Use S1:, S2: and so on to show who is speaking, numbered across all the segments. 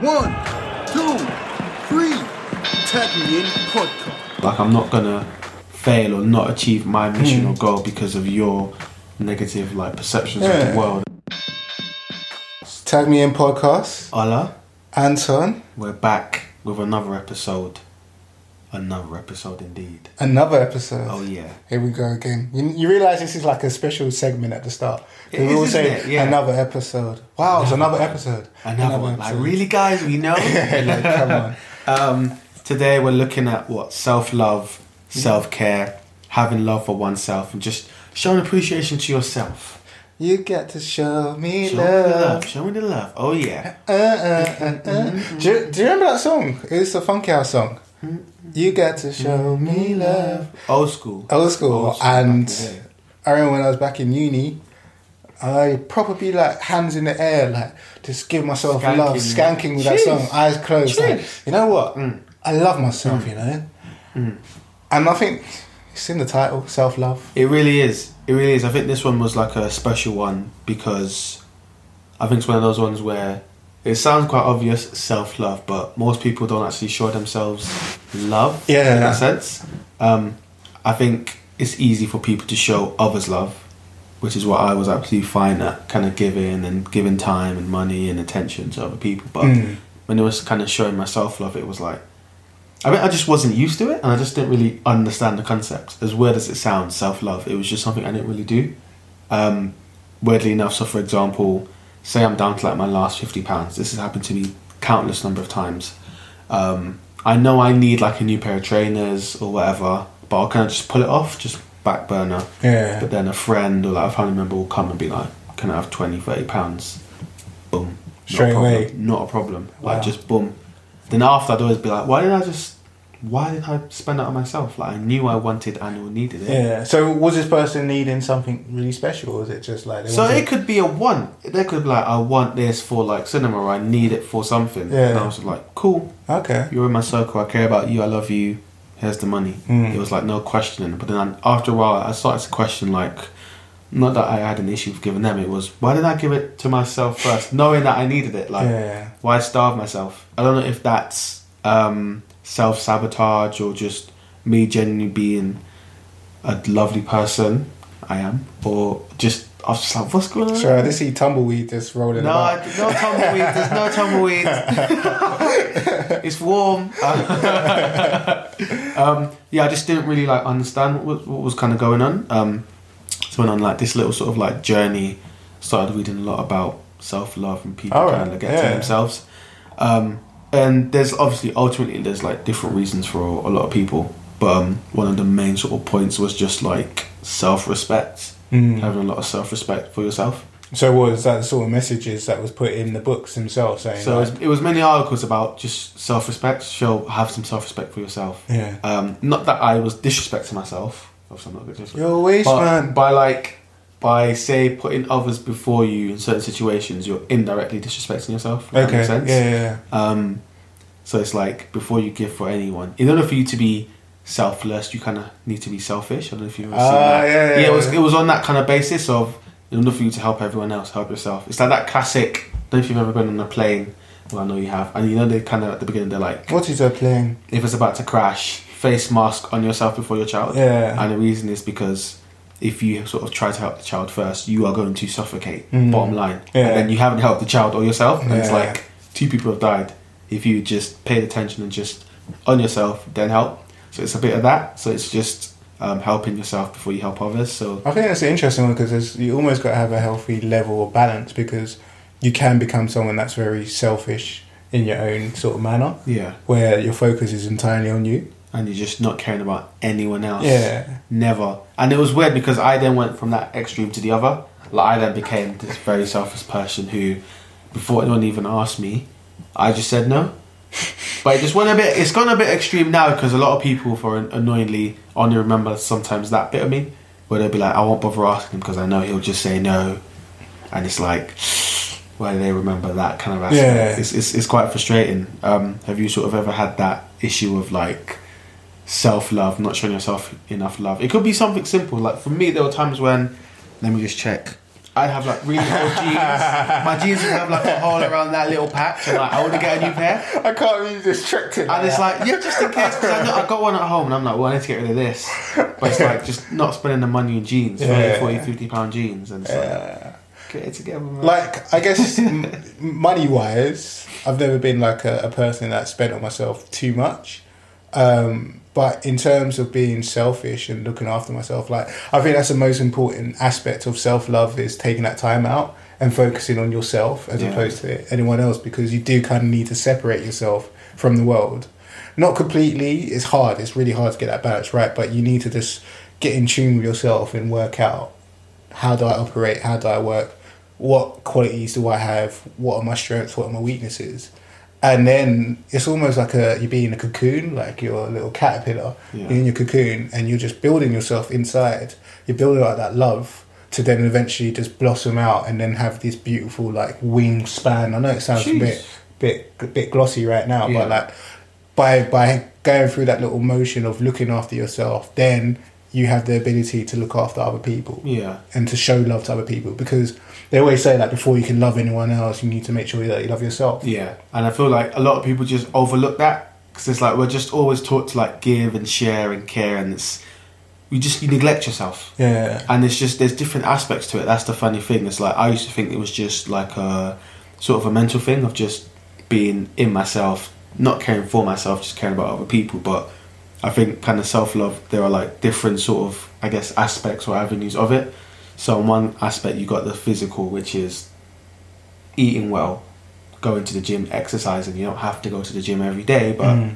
S1: One, two, three. Tag me in podcast.
S2: Like I'm not gonna fail or not achieve my mission or hmm. goal because of your negative like perceptions of the world.
S3: Tag me in podcast.
S2: Ola,
S3: Anton,
S2: we're back with another episode. Another episode indeed.
S3: another episode.
S2: Oh yeah.
S3: Here we go again. You, you realize this is like a special segment at the start.
S2: It
S3: we
S2: is,
S3: all say
S2: it? Yeah.
S3: another episode. Wow, it's another episode.
S2: Another, one. Like really guys, we know.
S3: Like, come on.
S2: Um, today we're looking at what self love, self care, having love for oneself, and just showing appreciation to yourself.
S3: You get to show me
S2: Show me love.
S3: love.
S2: Show me the love. Oh yeah.
S3: Uh, uh, uh, uh. Do, you, do you remember that song? It's a funky house song. You got to show me love.
S2: Old school.
S3: Old school.
S2: Old school
S3: and
S2: back in the day.
S3: I remember when I was back in uni, I probably like hands in the air, like just give myself
S2: Skanking,
S3: love, skanking with that song, eyes closed. Like, you know what?
S2: Mm.
S3: I love myself, you know. And I think it's in the title, self love.
S2: It really is. It really is. I think this one was like a special one because I think it's one of those ones where it sounds quite obvious self love, but most people don't actually show themselves love
S3: Yeah.
S2: in that sense. Um, I think it's easy for people to show others love, which is what I was absolutely fine at, kind of giving and giving time and money and attention to other people. But
S3: Mm.
S2: when it was kind of showing myself love, it was like I mean, I just wasn't used to it, and I just didn't really understand the concept. As weird as it sounds, self love, it was just something I didn't really do. Um, weirdly enough, so for example, say I'm down to like my last fifty pounds. This has happened to me countless number of times. Um, I know I need like a new pair of trainers or whatever, but I'll kind of just pull it off, just back burner.
S3: Yeah.
S2: But then a friend or like a family member will come and be like, "Can I have 20, 30 pounds?" Boom.
S3: Straight
S2: problem.
S3: away.
S2: Not a problem.
S3: Wow.
S2: Like just boom. Then after I'd always be like, why did I just why did I spend it on myself? Like I knew I wanted and or needed it.
S3: Yeah. So was this person needing something really special, or was it just like
S2: So it could be a want. They could be like, I want this for like cinema or I need it for something.
S3: Yeah.
S2: And I was like, Cool,
S3: Okay.
S2: you're in my circle, I care about you, I love you, here's the money.
S3: Mm.
S2: It was like no questioning. But then after a while I started to question like not that I had an issue with giving them, it was why did I give it to myself first, knowing that I needed it? Like
S3: Yeah.
S2: why starve myself? I don't know if that's um, self sabotage or just me genuinely being a lovely person. I am, or just I was just like, what's going on?
S3: So I did see tumbleweed just rolling
S2: no. I, no tumbleweed. There's no tumbleweed. it's warm. um, yeah, I just didn't really like understand what, was- what was kind of going on. Um, so went on like this little sort of like journey. Started reading a lot about self love and people
S3: Alright,
S2: kind of get
S3: yeah.
S2: to themselves. Um, and there's obviously ultimately there's like different reasons for a lot of people, but um, one of the main sort of points was just like self respect,
S3: Mm.
S2: having a lot of self respect for yourself.
S3: So was that the sort of messages that was put in the books themselves saying?
S2: So it
S3: like,
S2: was, it was many articles about just self respect. Show have some self respect for yourself.
S3: yeah.
S2: Um, not that I was disrespecting myself. Obviously, I'm not good disrespect.
S3: You're a waste man.
S2: by like by say putting others before you in certain situations, you're indirectly disrespecting yourself. that
S3: Okay.
S2: makes
S3: Yeah,
S2: sense.
S3: yeah, yeah.
S2: Um, so it's like before you give for anyone, in order for you to be selfless, you kind of need to be selfish. I don't know if you've ever seen
S3: Ah,
S2: that.
S3: yeah, yeah,
S2: it was
S3: yeah.
S2: it was on that kind of basis of in order for you to help everyone else, help yourself. It's like that classic. I don't know if you've ever been on a plane. Well, I know you have, and you know they kind of at the beginning they're like,
S3: What is her plane?"
S2: if it's about to crash, face mask on yourself before your child.
S3: Yeah.
S2: And the reason is because if you sort of try to help the child first, you are going to suffocate.
S3: Mm.
S2: Bottom line,
S3: Yeah.
S2: and then you haven't helped the child or yourself, and it's like two people have died. If you just paid attention and just on yourself, then help. So it's a bit of that. So it's just um, helping yourself before you help others. So
S3: I think that's an interesting one because you almost got to have a healthy level of balance because you can become someone that's very selfish in your own sort of manner
S2: yeah,
S3: where your focus is entirely on you.
S2: And you're just not caring about anyone else.
S3: Yeah.
S2: Never. And it was weird because I then went from that extreme to the other. Like I then became this very selfish person who, before anyone even asked me, I just said no. But it just went a bit. It's gone a bit extreme now because a lot of people, for annoyingly, only remember sometimes that bit of me, where they'll be like, "I won't bother asking him because I know he'll just say no," and it's like, why do they remember that kind of aspect?
S3: Yeah.
S2: It's, it's it's quite frustrating. Um, have you sort of ever had that issue of like? Self love, not showing yourself enough love. It could be something simple. Like for me, there were times when, let me just check. I'd have like really old jeans. My jeans would have like a hole around that little patch, and like I want to get a new pair.
S3: I can't really just be it.
S2: And it's like, yeah, just in case, because I, know- I got one at home, and I'm like, well, I need to get rid of this. But it's like just not spending the money on jeans, 30,
S3: Yeah.
S2: 40, 50 pound jeans, and it's like, get it together, man.
S3: like I guess money wise, I've never been like a, a person that spent on myself too much. Um, but in terms of being selfish and looking after myself, like I think that's the most important aspect of self love is taking that time out and focusing on yourself as
S2: Yeah.
S3: opposed to anyone else because you do kind of need to separate yourself from the world. Not completely. It's hard. It's really hard to get that balance right, but you need to just get in tune with yourself and work out how do I operate, how do I work, what qualities do I have, what are my strengths, what are my weaknesses. And then it's almost like a you're being a cocoon, like you're a little caterpillar
S2: Yeah.
S3: in your cocoon, and you're just building yourself inside. You're building out that love to then eventually just blossom out and then have this beautiful like wingspan. I know it sounds a
S2: Jeez.
S3: bit bit a bit glossy right now,
S2: Yeah.
S3: but like by by going through that little motion of looking after yourself, then you have the ability to look after other people
S2: yeah,
S3: and to show love to other people because they always say that before you can love anyone else, you need to make sure that you love yourself.
S2: yeah. And I feel like a lot of people just overlook that because it's like we're just always taught to like give and share and care, and it's you just you neglect yourself.
S3: Yeah,
S2: and it's just there's different aspects to it. That's the funny thing. It's like I used to think it was just like a sort of a mental thing of just being in myself, not caring for myself, just caring about other people. But I think kind of self love, there are like different sort of I guess aspects or avenues of it. So in one aspect you got the physical, which is eating well, going to the gym, exercising. You don't have to go to the gym every day, but
S3: Mm.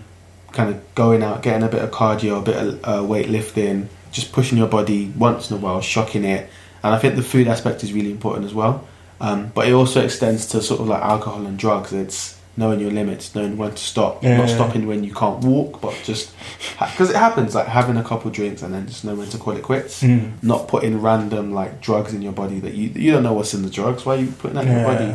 S2: kind of going out, getting a bit of cardio, a bit of uh, weightlifting, just pushing your body once in a while, shocking it. And I think the food aspect is really important as well. Um, but it also extends to sort of like alcohol and drugs. It's knowing your limits, knowing when to stop,
S3: Yeah.
S2: not stopping when you can't walk, but just because it happens, like having a couple drinks and then just know when to call it quits.
S3: Mm.
S2: Not putting random like drugs in your body that you you don't know what's in the drugs. Why are you putting that in your
S3: Yeah.
S2: body?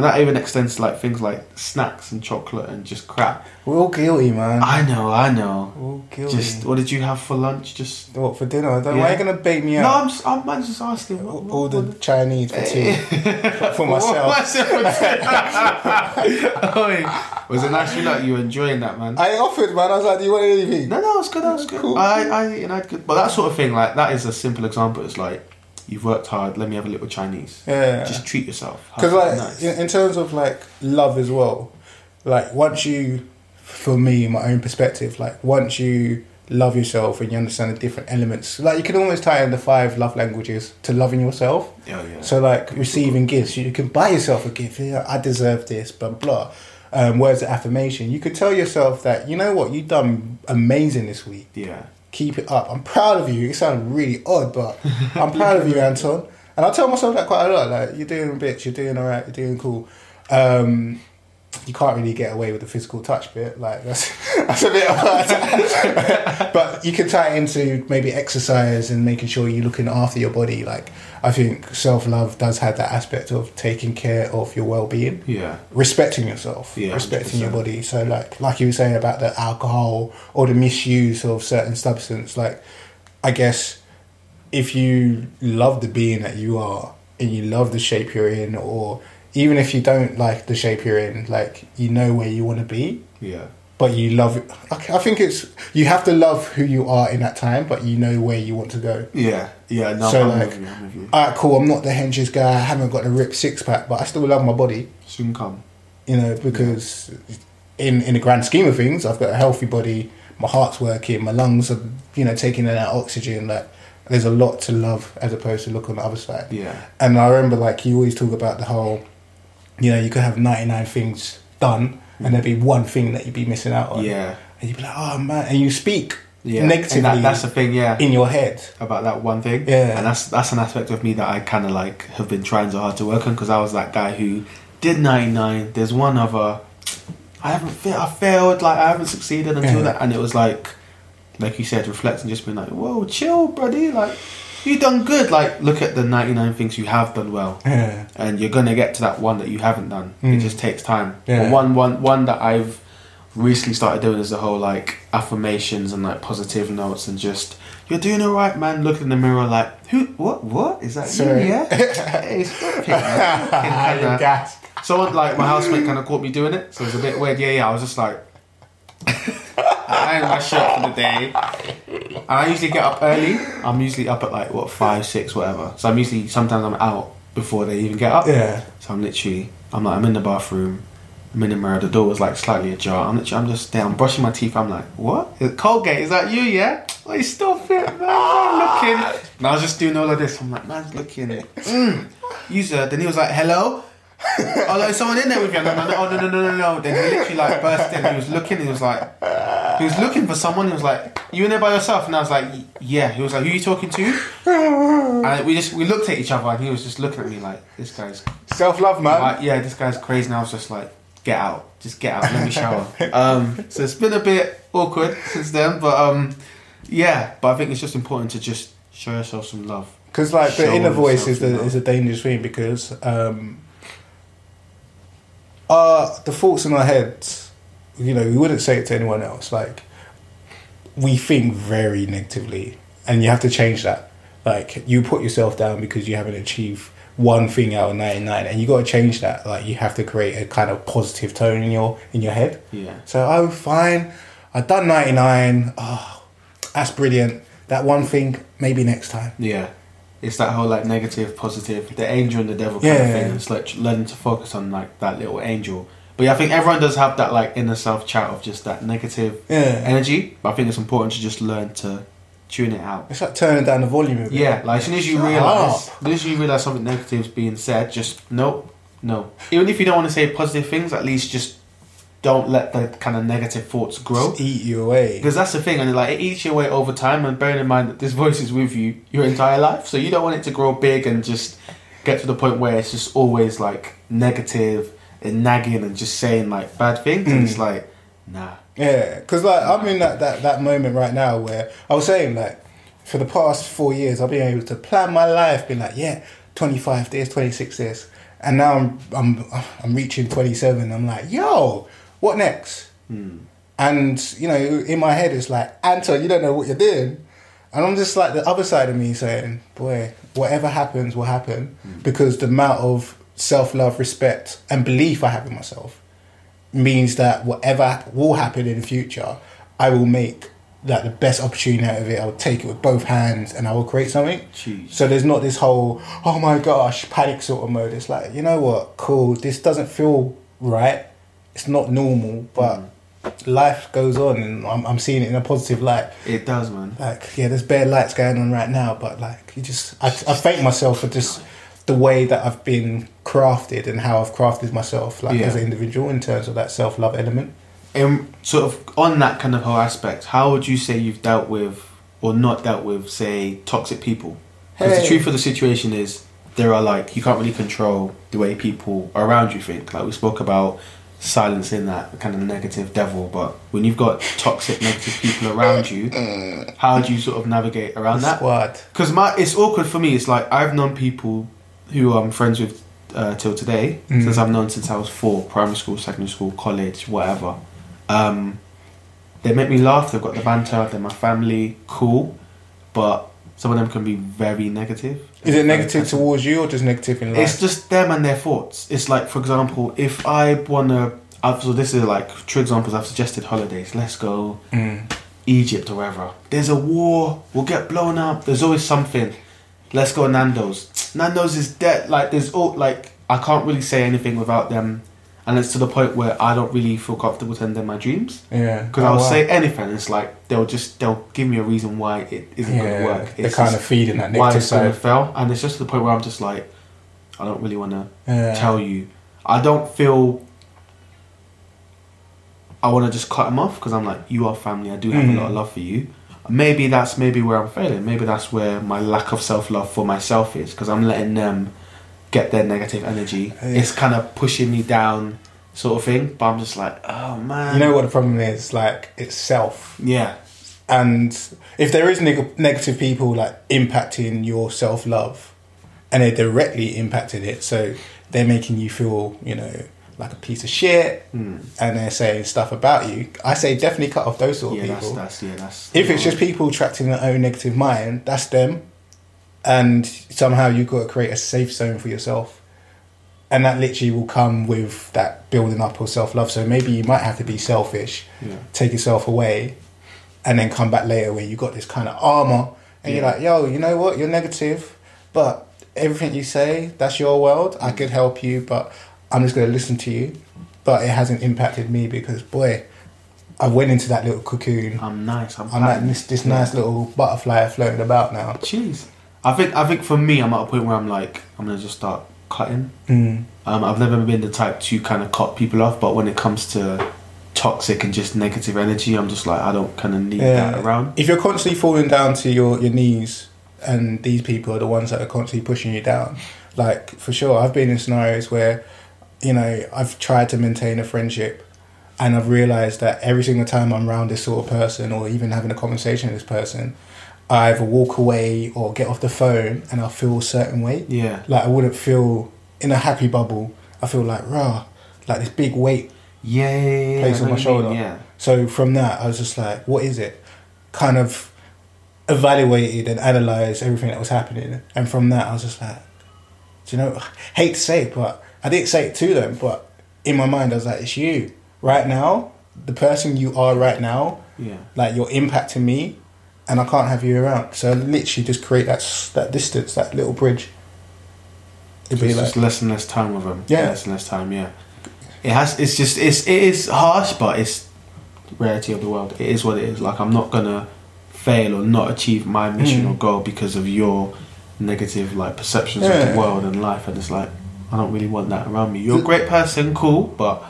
S2: And that even extends to like things like snacks and chocolate and just crap.
S3: we're all guilty, man.
S2: I know, I know.
S3: we're all guilty.
S2: Just what did you have for lunch? Just
S3: what for dinner? I don't,
S2: Yeah.
S3: Why are you gonna bake me
S2: no. I'm just, I'm, I'm just asking. What,
S3: all,
S2: what,
S3: all the
S2: what-
S3: Chinese for tea for myself.
S2: Oi, was it nice? You like you were enjoying that, man.
S3: I offered, man. I was like, "Do you want anything?"
S2: no, no, it's good. That was good.
S3: Cool.
S2: I, I, you know, good. But that sort of thing, like that, is a simple example. It's like you've worked hard. Let me have a little Chinese.
S3: Yeah.
S2: Just treat yourself.
S3: Because like
S2: nice.
S3: in, terms of like love as well, like once you, for me, my own perspective, like once you love yourself and you understand the different elements, like you can almost tie in the five love languages to loving yourself.
S2: Oh, yeah.
S3: So like receiving gifts, you can buy yourself a gift. You know, I deserve this, blah blah. Um, words of affirmation. You could tell yourself that you know what you've done amazing this week.
S2: yeah.
S3: Keep it up. I'm proud of you. It sounds really odd, but I'm proud of you, Anton. And I tell myself that quite a lot. Like you're doing bits, you're doing alright, you're doing cool. Um, you can't really get away with the physical touch bit. Like that's that's a bit hard. but you can tie it into maybe exercise and making sure you're looking after your body. Like I think self love does have that aspect of taking care of your well being
S2: Yeah.
S3: respecting yourself,
S2: Yeah,
S3: respecting your
S2: 100%.
S3: body. So, like, like you were saying about the alcohol or the misuse of certain substance, like, I guess if you love the being that you are and you love the shape you're in, or even if you don't like the shape you're in, like, you know where you want to be,
S2: Yeah.
S3: but you love it. I think it's you have to love who you are in that time, but you know where you want to go.
S2: Yeah. Yeah. No,
S3: So,
S2: I'm
S3: like,
S2: with you. I'm with you.
S3: Alright, cool. I'm not the henches guy. I haven't got the ripped six pack, but I still love my body.
S2: Soon come.
S3: you know, because in in the grand scheme of things, I've got a healthy body. My heart's working. My lungs are, you know, taking in that oxygen. Like, there's a lot to love as opposed to look on the other side.
S2: Yeah.
S3: And I remember, like, you always talk about the whole, you know, you could have 99 things done, and there'd be one thing that you'd be missing out on.
S2: Yeah.
S3: And you'd be like, oh man, and you speak
S2: Yeah.
S3: negatively
S2: that, that's the thing. Yeah.
S3: in your head.
S2: about that one thing.
S3: Yeah.
S2: And that's that's an aspect of me that I kind of like have been trying so hard to work on because I was that guy who did 99. There's one other. I haven't fa- I failed like I haven't succeeded until
S3: Yeah.
S2: that and it was like like you said reflecting just being like whoa chill buddy like you done good like look at the 99 things you have done well
S3: Yeah.
S2: and you're gonna get to that one that you haven't done. It
S3: Mm.
S2: just takes time.
S3: Yeah.
S2: But one, one, one that I've recently started doing is the whole like affirmations and like positive notes and just you're doing all right, man. Look in the mirror, like, who? What? What is that?
S3: Sorry.
S2: You? Yeah. hey, stop it, man. Fucking
S3: You
S2: kinda- Someone like my housemate kind of caught me doing it, so it was a bit weird. Yeah, yeah. I was just like, I my shirt for the day. And I usually get up early. I'm usually up at like what five, six, whatever. So I'm usually sometimes I'm out before they even get up.
S3: Yeah.
S2: So I'm literally, I'm like, I'm in the bathroom. I'm in the mirror. The door was like slightly ajar. I'm literally, I'm just there. I'm brushing my teeth. I'm like, what? Colgate? Is that you? Yeah. Oh, you still fit, man. Man, looking. And I was just doing all of this. I'm like, man's looking. Mm. User. Then he was like, hello. Oh, there's someone in there with you. No, no, no, oh, no, no, no, no, no. Then he literally like burst in. He was looking. He was like, he was looking for someone. He was like, you in there by yourself? And I was like, yeah. He was like, who are you talking to? And we just we looked at each other, and he was just looking at me like, this guy's
S3: Self love, man.
S2: like, yeah, this guy's crazy. And I was just like, get out, just get out, let me shower. um, so it's been a bit awkward since then, but um, yeah, but I think it's just important to just show yourself some love.
S3: Because like the inner voice is the, is a dangerous thing because um, uh, the thoughts in our heads, you know, we wouldn't say it to anyone else. Like we think very negatively, and you have to change that. Like you put yourself down because you haven't achieved one thing out of ninety nine, and you got to change that. Like you have to create a kind of positive tone in your in your head.
S2: Yeah.
S3: So oh fine, i've done ninety nine. Oh, that's brilliant. That one thing, maybe next time.
S2: Yeah. It's that whole like negative, positive, the angel and the devil kind
S3: Yeah,
S2: of thing.
S3: yeah.
S2: It's like learning to focus on like that little angel. But yeah, I think everyone does have that like inner self chat of just that negative
S3: Yeah.
S2: energy. But I think it's important to just learn to tune it out.
S3: It's like turning down the volume a bit.
S2: Yeah, like as soon as you
S3: Shut
S2: realize,
S3: up.
S2: as soon as you realize something negative is being said, just no, no. Even if you don't want to say positive things, at least just don't let the kind of negative thoughts grow.
S3: Just eat you away.
S2: Because that's the thing, and like it eats you away over time. And bearing in mind that this voice is with you your entire life, so you don't want it to grow big and just get to the point where it's just always like negative and nagging and just saying like bad things. And it's hmm. like, nah,
S3: Yeah, because like I'm in that, that that moment right now where I was saying like for the past four years I've been able to plan my life, be like yeah, 25 days, 26 days. and now I'm I'm I'm reaching 27. I'm like yo, what next? Hmm. And you know, in my head it's like Anton, you don't know what you're doing. And I'm just like the other side of me saying, boy, whatever happens will happen hmm. because the amount of self love, respect, and belief I have in myself means that whatever will happen in the future, I will make like the best opportunity out of it. I'll take it with both hands and I will create something.
S2: Jeez.
S3: So there's not this whole oh my gosh panic sort of mode. It's like you know what, cool. This doesn't feel right. It's not normal, but life goes on, and I'm, I'm seeing it in a positive light.
S2: it does, man.
S3: Like yeah, there's bare lights going on right now, but like you just I, I thank myself for just the way that I've been crafted and how I've crafted myself like
S2: Yeah.
S3: as an individual in terms of that self love element.
S2: um, sort of on that kind of whole aspect, how would you say you've dealt with or not dealt with, say, toxic people? Because
S3: Hey.
S2: the truth of the situation is, there are like you can't really control the way people around you think. Like we spoke about silencing that kind of negative devil, but when you've got toxic negative people around you, how do you sort of navigate around that?
S3: Squad.
S2: Because my it's awkward for me. It's like I've known people who I'm friends with uh, till today
S3: Mm.
S2: since I've known since I was four, primary school, secondary school, college, whatever. Um, they make me laugh. They've got the banter. They're my family, cool. But some of them can be very negative.
S3: Is it negative towards you or just negative in life?
S2: It's just them and their thoughts. It's like, for example, if I wanna, I've, so this is like true examples. I've suggested holidays. Let's go
S3: Mm.
S2: Egypt or wherever. There's a war. We'll get blown up. There's always something. Let's go Nando's. Nando's is dead. Like there's all like I can't really say anything without them, and it's to the point where I don't really feel comfortable telling them my dreams
S3: yeah.
S2: because
S3: Oh,
S2: I'll
S3: wow.
S2: say anything. It's like they'll just they'll give me a reason why it isn't going to work.
S3: they're
S2: It's
S3: kind of feeding that
S2: why it's going to fail, and it's just to the point where I'm just like, I don't really want to
S3: Yeah.
S2: tell you. I don't feel. I want to just cut them off because I'm like, you are family. I do have
S3: Mm.
S2: a lot of love for you. Maybe that's maybe where I'm failing. Maybe that's where my lack of self love for myself is because I'm letting them get their negative energy.
S3: Yeah.
S2: It's kind of pushing me down, sort of thing. But I'm just like, oh man.
S3: You know what the problem is? Like it's self.
S2: Yeah.
S3: And if there is neg- negative people like impacting your self love, and they're directly impacting it, so they're making you feel, you know, like a piece of shit,
S2: Hmm.
S3: and they're saying stuff about you, I say definitely cut off those sort of
S2: Yeah, that's
S3: people.
S2: that's yeah, that's.
S3: if it's just people trapped in their own negative mind, that's them. And somehow you've got to create a safe zone for yourself. And that literally will come with that building up of self love. So maybe you might have to be selfish,
S2: Yeah.
S3: take yourself away, and then come back later where you got this kind of armor. And you're like, yo, you know what? You're negative, but everything you say, that's your world. I could help you, but I'm just going to listen to you. But it hasn't impacted me because, boy, I went into that little cocoon.
S2: I'm nice. I'm,
S3: I'm like this, this nice little butterfly floating about now.
S2: Jeez. I think I think for me, I'm at a point where I'm like, I'm gonna just start cutting.
S3: Mm.
S2: Um, I've never been the type to kind of cut people off, but when it comes to toxic and just negative energy, I'm just like, I don't kind of need
S3: Yeah.
S2: that around.
S3: If you're constantly falling down to your, your knees and these people are the ones that are constantly pushing you down, like for sure, I've been in scenarios where, you know, I've tried to maintain a friendship and I've realized that every single time I'm around this sort of person or even having a conversation with this person, I either walk away or get off the phone and I feel a certain way.
S2: Yeah.
S3: Like I wouldn't feel in a happy bubble. I feel like rah, like this big weight
S2: Yeah, yeah, yeah, yeah,
S3: place on my shoulder.
S2: mean, Yeah.
S3: So from that, I was just like, what is it? Kind of evaluated and analysed everything that was happening. And from that, I was just like, do you know, hate to say it, but I didn't say it to them, but in my mind, I was like, it's you. Right now, the person you are right now,
S2: Yeah.
S3: like you're impacting me, and I can't have you around. So I literally just create that that distance, that little bridge. It'd be
S2: It's
S3: like,
S2: just less and less time with them.
S3: Yeah.
S2: Less and less time. Yeah. It has. It's just. It's. It is harsh, but it's the reality of the world. It is what it is. Like I'm not gonna fail or not achieve my mission
S3: Mm.
S2: or goal because of your negative like perceptions of the world and life. And it's like I don't really want that around me. You're a great person, cool, but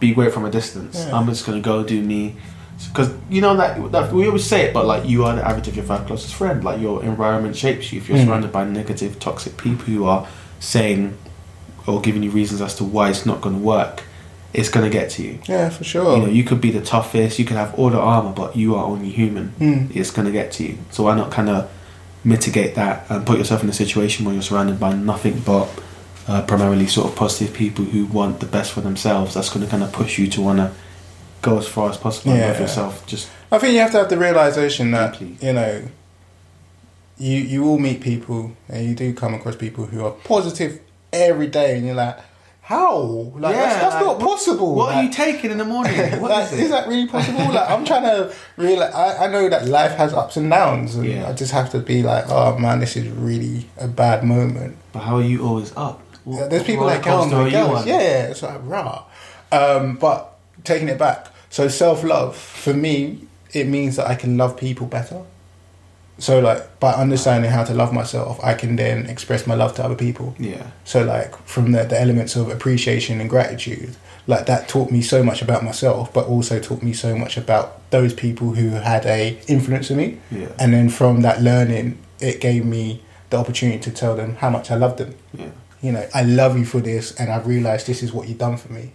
S2: be great from a distance.
S3: Yeah.
S2: I'm just gonna go do me. Because you know that, that we always say it, but like you are the average of your five closest friend. Like your environment shapes you. If you're
S3: Mm.
S2: surrounded by negative, toxic people who are saying or giving you reasons as to why it's not going to work, it's going to get to you.
S3: yeah, for sure.
S2: You know, you could be the toughest, you could have all the armor, but you are only human.
S3: Mm.
S2: It's going to get to you. So why not kind of mitigate that and put yourself in a situation where you're surrounded by nothing but uh, primarily sort of positive people who want the best for themselves. That's going to kind of push you to want to go as far as possible and
S3: Yeah.
S2: love yourself. Just
S3: I think you have to have the realization that
S2: Deeply.
S3: you know you you all meet people and you do come across people who are positive every day, and you're like, how? Like that's, that's
S2: like,
S3: not possible.
S2: What are you taking in the morning? What
S3: like,
S2: is
S3: is, that really possible? like, I'm trying to realize. I, I know that life has ups and downs, and
S2: Yeah.
S3: I just have to be like, oh man, this is really a bad moment.
S2: But how are you always up? What-
S3: Yeah, There's people
S2: like,
S3: that go on
S2: coaster are
S3: my
S2: you
S3: girls. Yeah, yeah, it's like rah. Um, but taking it back, so self love for me, it means that I can love people better. So like by understanding how to love myself, I can then express my love to other people.
S2: Yeah.
S3: So like from the, the elements of appreciation and gratitude, like that taught me so much about myself, but also taught me so much about those people who had a influence on me.
S2: Yeah.
S3: And then from that learning, it gave me the opportunity to tell them how much I loved them
S2: Yeah.
S3: you know, I love you for this, and I've realized this is what you've done for me.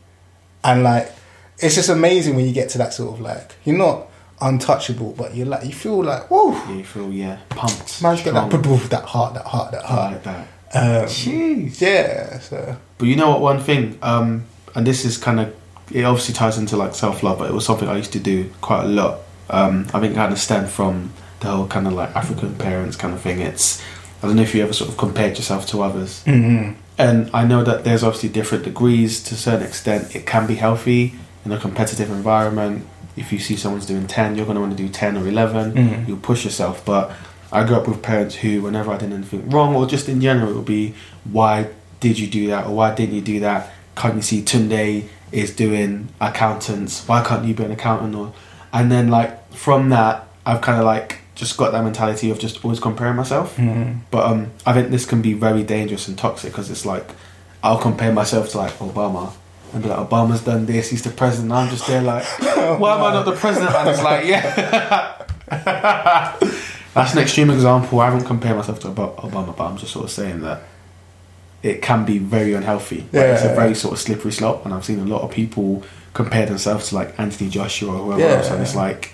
S3: And like, it's just amazing when you get to that sort of like, you're not untouchable, but you're like, you feel like, whoa,
S2: Yeah, you feel yeah pumped.
S3: man's got that,
S2: strong.
S3: that heart, that heart, that
S2: I
S3: heart.
S2: like that.
S3: Um,
S2: Jeez.
S3: yeah, so
S2: But you know what? One thing, um, and this is kind of it obviously ties into like self love, but it was something I used to do quite a lot. Um, I think it kind of stemmed from the whole kind of like African parents kind of thing. It's I don't know if you ever sort of compared yourself to others,
S3: mm-hmm.
S2: and I know that there's obviously different degrees to a certain extent. It can be healthy in a competitive environment. If you see someone's doing ten, you're going to want to do ten or 11
S3: Mhm.
S2: You'll push yourself, but I grew up with parents who, whenever I did anything wrong, or just in general, it would be, "Why did you do that? Or why didn't you do that? Can't you see Tunde is doing accountants? Why can't you be an accountant?" Or, and then like from that, I've kind of like just got that mentality of just always comparing myself.
S3: Mhm.
S2: But um, I think this can be very dangerous and toxic because it's like I'll compare myself to like Obama and be like, Obama's done this, he's the president. I'm just there like, why am I not the president? And it's like, yeah. That's an extreme example. I haven't compared myself to Obama, but I'm just sort of saying that it can be very unhealthy. Like, it's a
S3: Yeah.
S2: very sort of slippery slope, and I've seen a lot of people compare themselves to like Anthony Joshua or whoever
S3: Yeah.
S2: else, and it's like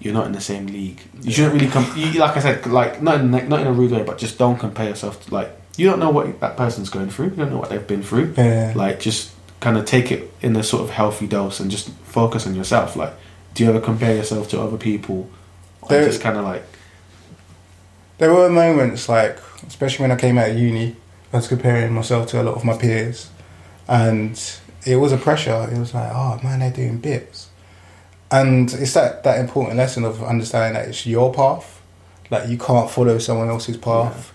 S2: you're not in the same league. You shouldn't really come. Like I said, like not in not in a rude way, but just don't compare yourself to like you don't know what that person's going through. You don't know what they've been through.
S3: Yeah.
S2: Like just kind of take it in a sort of healthy dose and just focus on yourself. Like, do you ever compare yourself to other people? Or
S3: There-
S2: just kind of like,
S3: There were moments like, especially when I came out of uni, I was comparing myself to a lot of my peers, and it was a pressure. It was like, oh man, they're doing bits, and it's that that important lesson of understanding that it's your path. Like you can't follow someone else's path.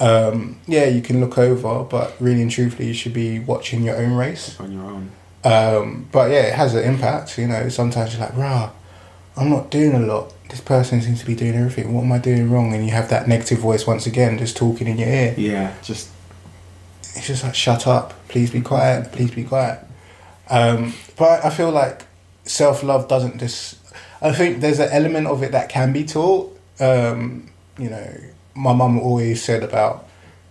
S3: Um, yeah, you can look over, but really and truthfully, you should be watching your own race.
S2: on your own.
S3: Um, but yeah, it has an impact. You know, sometimes you're like, rah, I'm not doing a lot. This person seems to be doing everything. What am I doing wrong? And you have that negative voice once again, just talking in your ear.
S2: Yeah, just
S3: It's just like, shut up. Please be quiet. Please be quiet. Um, but I feel like self love doesn't just. I think there's an element of it that can be taught. Um, you know, my mum always said about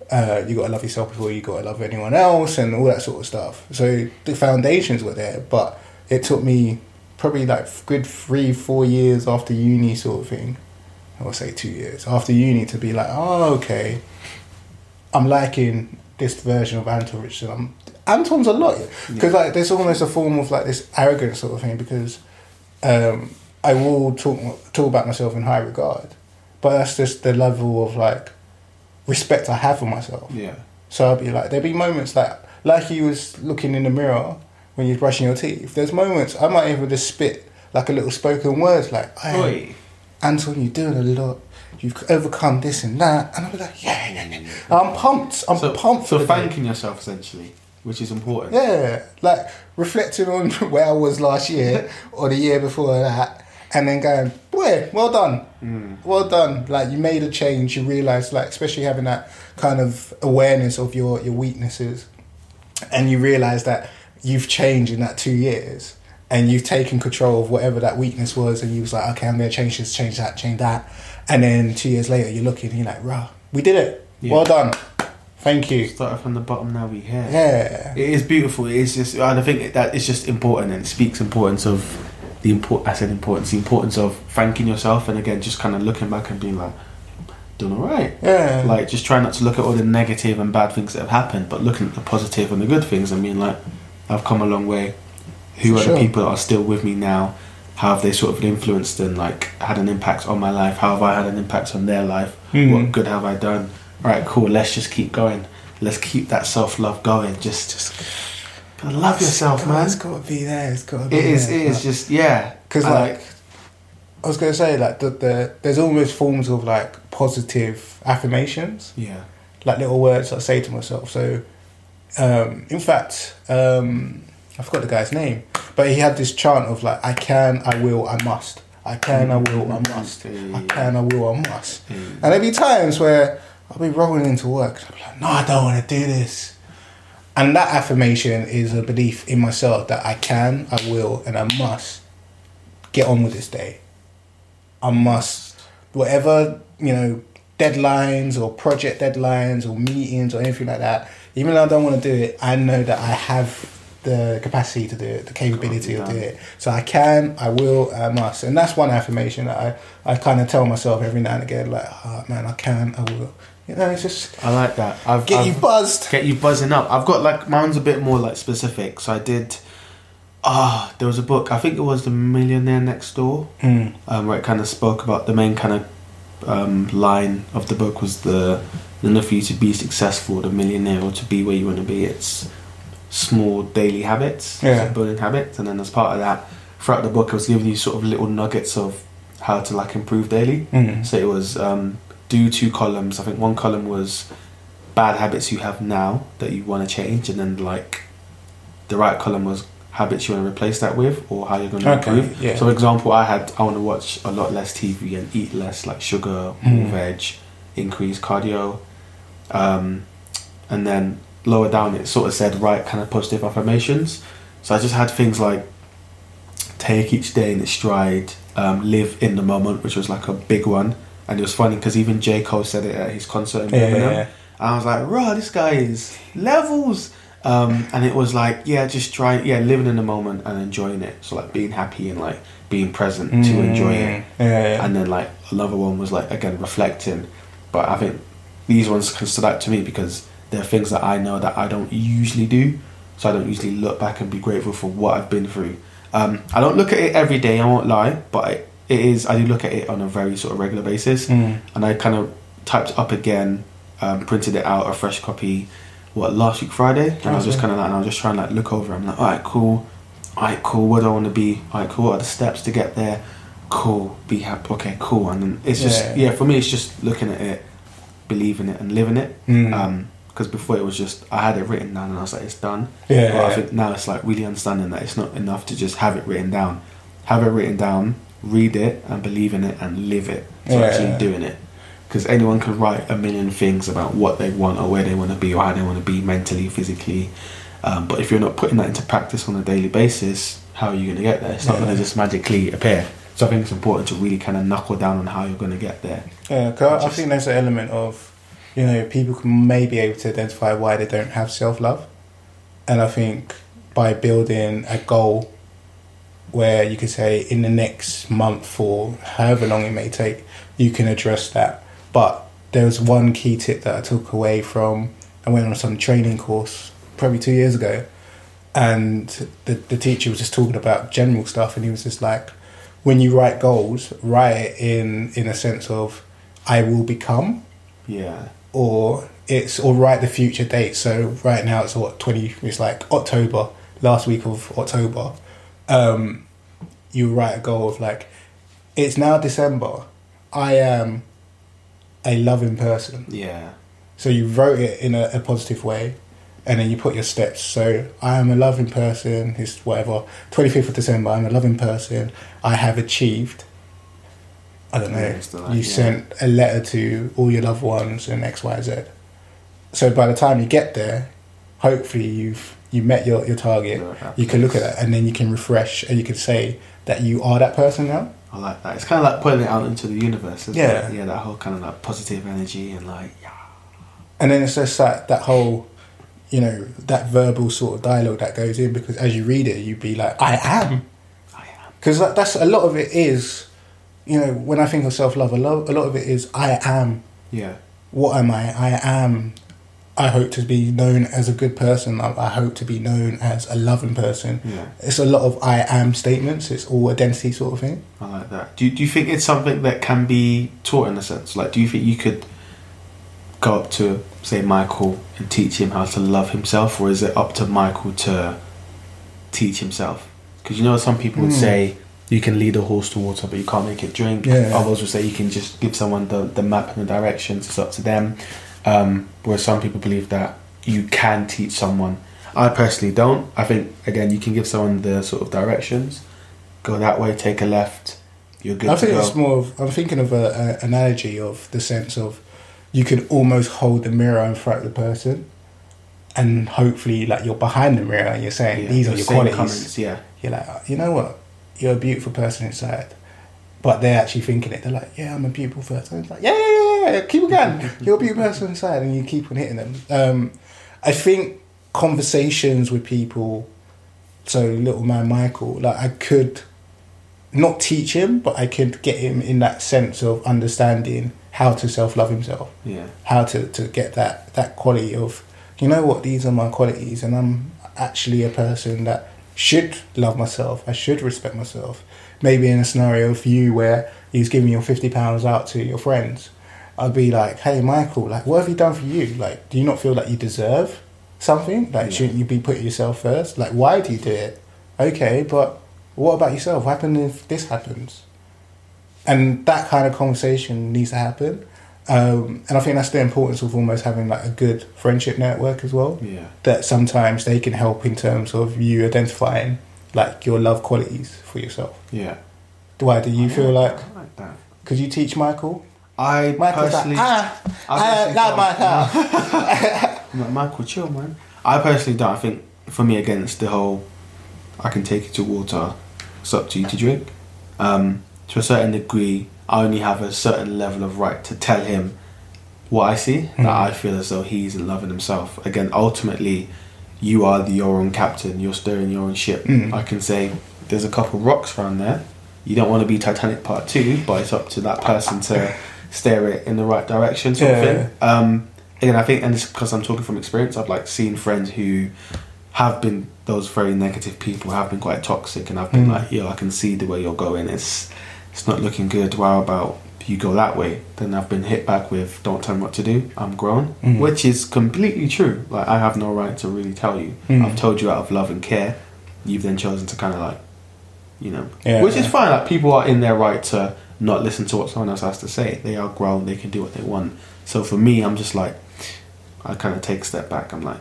S3: uh, you got to love yourself before you got to love anyone else and all that sort of stuff. So the foundations were there, but it took me probably like good three, four years after uni, sort of thing. I would say two years after uni to be like, oh, okay, I'm liking this version of Anton Richardson. I'm, Anton's a lot because like there's almost a form of like this arrogant sort of thing because um, I will talk talk about myself in high regard, but that's just the level of like respect I have for myself.
S2: yeah,
S3: So I'll be like, there'll be moments like like you was looking in the mirror when you're brushing your teeth. There's moments I might even just spit like a little spoken word like, "Hey. Anton, you're doing a lot. You've overcome this and that, and I'll be like, yeah, yeah, yeah. I'm pumped. I'm
S2: so
S3: pumped
S2: so
S3: for the day.
S2: thanking yourself essentially, which is important.
S3: Yeah, like reflecting on where I was last year or the year before that, and then going, boy, well done,
S2: Mm.
S3: well done. Like you made a change. You realised, like especially having that kind of awareness of your your weaknesses, and you realise that you've changed in that two years, and you've taken control of whatever that weakness was, and you was like, okay, I'm gonna change this, change that, change that, and then two years later, you're looking, and you're like, rah, we did it.
S2: Yeah.
S3: Well done. Thank you.
S2: Started from the bottom, now we here.
S3: Yeah.
S2: It is beautiful. It is just, and I think that it's just important, and speaks importance of the import. I said importance, the importance of thanking yourself, and again, just kind of looking back and being like, doing all right.
S3: Yeah.
S2: Like just try not to look at all the negative and bad things that have happened, but looking at the positive and the good things and being like, I've come a long way. Who
S3: For
S2: are
S3: sure.
S2: the people that are still with me now? How have they sort of influenced and like had an impact on my life? How have I had an impact on their life?
S3: Mhm.
S2: What good have I done? All right, cool. Let's just keep going. Let's keep that self love going. Just, just gotta love yourself,
S3: God,
S2: man.
S3: It's got to be there. It's got to be
S2: It is.
S3: there.
S2: It is just yeah.
S3: because like, I was gonna say like the, the there's almost forms of like positive affirmations,
S2: yeah.
S3: like little words I say to myself. So, um, in fact, um, I forgot the guy's name, but he had this chant of like I can, I will, I must. I can, I will, I must. I can, I will, I must. And there'd be times where I'll be rolling into work I'll be like, no, I don't want to do this. And that affirmation is a belief in myself that I can, I will, and I must get on with this day. I must, whatever, you know, deadlines or project deadlines or meetings or anything like that, even though I don't want to do it, I know that I have the capacity to do it, the capability to do it. So I can, I will, I must. And that's one affirmation that I, I kind of tell myself every now and again, like, oh man, I can, I will. You know, it's just
S2: I like that. I've,
S3: get
S2: I've,
S3: you buzzed.
S2: get you buzzing up. I've got like mine's a bit more like specific. So I did. Ah, there was a book. I think it was The Millionaire Next Door,
S3: Mm.
S2: um, where it kind of spoke about the main kind of um, line of the book was the in order for you to be successful, the millionaire, or to be where you want to be, it's small daily habits,
S3: Yeah.
S2: building habits, and then as part of that, throughout the book, it was giving you sort of little nuggets of how to like improve daily.
S3: Mm.
S2: So it was um, do two columns. I think one column was bad habits you have now that you want to change, and then like the right column was habits you want to replace that with, or how you're going to
S3: Okay,
S2: improve.
S3: yeah.
S2: So, for example, I had I want to watch a lot less TV and eat less like sugar, more
S3: Mm.
S2: veg, increase cardio, um, and then lower down it sort of said write kind of positive affirmations. So I just had things like take each day in its stride, um, live in the moment, which was like a big one. And it was funny because even J. Cole said it at his concert in
S3: Yeah,
S2: Birmingham.
S3: yeah,
S2: I was like, raw, this guy is levels. Um, and it was like, yeah, just try, yeah, living in the moment and enjoying it. So like being happy and like being present to enjoy it.
S3: Mm. Yeah.
S2: And then like another one was like again reflecting. But I think these ones of stood out to me because they're things that I know that I don't usually do. so I don't usually look back and be grateful for what I've been through. Um, I don't look at it every day. I won't lie, but it, it is. I do look at it on a very sort of regular basis,
S3: Mm.
S2: and I kind of typed up again, um, printed it out a fresh copy. What last week Friday, and I was just kind of like, and I was just trying to like look over. I'm like, all right, cool. All right, cool. What do I want to be? All right, cool. What are the steps to get there? Cool. Be happy. Okay, cool. And then it's just
S3: Yeah.
S2: yeah. For me, it's just looking at it, believing it, and living it.
S3: Mm.
S2: Because before it was just I had it written down and I was like, it's done.
S3: Yeah,
S2: But I think now it's like really understanding that it's not enough to just have it written down. Have it written down, read it, and believe in it, and live it. So
S3: Yeah.
S2: actually doing it. Because anyone can write a million things about what they want or where they want to be or how they want to be mentally, physically. Um, but if you're not putting that into practice on a daily basis, how are you going to get there? It's not
S3: Yeah.
S2: going to just magically appear. So I think it's important to really kind of knuckle down on how you're going to get there.
S3: Yeah, 'cause I- I think there's an element of, you know, people may be able to identify why they don't have self love, and I think by building a goal where you could say in the next month or however long it may take, you can address that. But there was one key tip that I took away from. I went on some training course probably two years ago, and the the teacher was just talking about general stuff, and he was just like, when you write goals, write it in in a sense of I will become,
S2: Yeah.
S3: or it's or write the future date. So right now it's what twenty. It's like October, last week of October. Um, you write a goal of like, it's now December. I am a loving person.
S2: Yeah.
S3: So you wrote it in a, a positive way, and then you put your steps. So I am a loving person. It's whatever. Twenty fifth of December. I'm a loving person. I have achieved. I don't know.
S2: Yeah, like-
S3: you
S2: yeah.
S3: sent a letter to all your loved ones and X, Y, Z. So by the time you get there, hopefully you've you met your, your target.
S2: Yeah,
S3: You can look at that and then you can refresh and you can say that you are that person now.
S2: I like that. It's kind of like putting it out into the universe. Isn't
S3: Yeah.
S2: It? Yeah, that whole kind of like positive energy and like, yeah.
S3: And then it's just that that whole, you know, that verbal sort of dialogue that goes in because as you read it, you'd be like, I am.
S2: I am.
S3: Because that, that's a lot of it is, you know, when I think of self love, a lot, a lot of it is I am.
S2: Yeah.
S3: What am I? I am. I hope to be known as a good person. I, I hope to be known as a loving person.
S2: Yeah.
S3: It's a lot of I am statements. It's all identity sort of thing.
S2: I like that. Do, do you think it's something that can be taught in a sense? Like, do you think you could go up to, say, Michael and teach him how to love himself, or is it up to Michael to teach himself? Because you know, some people would
S3: Hmm.
S2: say you can lead a horse to water, but you can't make it drink.
S3: Yeah.
S2: Others would say you can just give someone the, the map and the directions. It's up to them. Um, whereas some people believe that you can teach someone. I personally don't. I think again, you can give someone the sort of directions. Go that way, take a left. You're good
S3: I think
S2: go.
S3: it's more of I'm thinking of a, a analogy of the sense of you can almost hold the mirror in front of the person, and hopefully like you're behind the mirror and you're saying
S2: Yeah,
S3: these are your qualities.
S2: comments, yeah,
S3: You're like, "Oh, you know what, you're a beautiful person inside, but they're actually thinking it. They're like, yeah, I'm a beautiful person. It's like, yeah, yeah, yeah, yeah, keep it going. you're a beautiful person inside, and you keep on hitting them. Um, I think conversations with people. So little man Michael, like I could not teach him, but I could get him in that sense of understanding how to self love himself,
S2: yeah,
S3: how to, to get that, that quality of, you know what, these are my qualities, and I'm actually a person that should love myself, I should respect myself. Maybe in a scenario for you where he's giving your £50 out to your friends, I'd be like, hey, Michael, like, what have you done for you? Like, do you not feel like you deserve something? Like,
S2: Yeah.
S3: shouldn't you be putting yourself first? Like, why do you do it? Okay, but what about yourself? What happens if this happens? And that kind of conversation needs to happen. Um, and I think that's the importance of almost having like a good friendship network as well.
S2: yeah.
S3: That sometimes they can help in terms of you identifying like your love qualities for yourself.
S2: yeah.
S3: Why do you feel like?
S2: I like that?
S3: Could you teach Michael?
S2: I
S3: Michael's like,
S2: personally,
S3: ah,
S2: I
S3: I love
S2: don't-
S3: myself.
S2: I'm like, Michael, chill, man. I personally don't. I think for me, again, it's the whole I can take you to water. It's up to you to drink. Um, to a certain degree, I only have a certain level of right to tell him what I see. That
S3: Mhm.
S2: I feel as though he's in love with himself. Again, ultimately, you are the your own captain. You're steering your own ship.
S3: Mm.
S2: I can say there's a couple rocks around there. You don't want to be Titanic Part Two, but it's up to that person to steer it in the right direction, sort of thing. Um, again, I think, and it's because I'm talking from experience. I've like seen friends who have been those very negative people, have been quite toxic, and I've been
S3: Mm.
S2: like, yo, I can see the way you're going. It's it's not looking good. How about you go that way? Then I've been hit back with, don't tell me what to do. I'm grown,
S3: Mm.
S2: which is completely true. Like I have no right to really tell you.
S3: Mm.
S2: I've told you out of love and care. You've then chosen to kind of like, you know,
S3: Yeah.
S2: which is fine. Like people are in their right to not listen to what someone else has to say. They are grown. They can do what they want. So for me, I'm just like, I kind of take a step back. I'm like,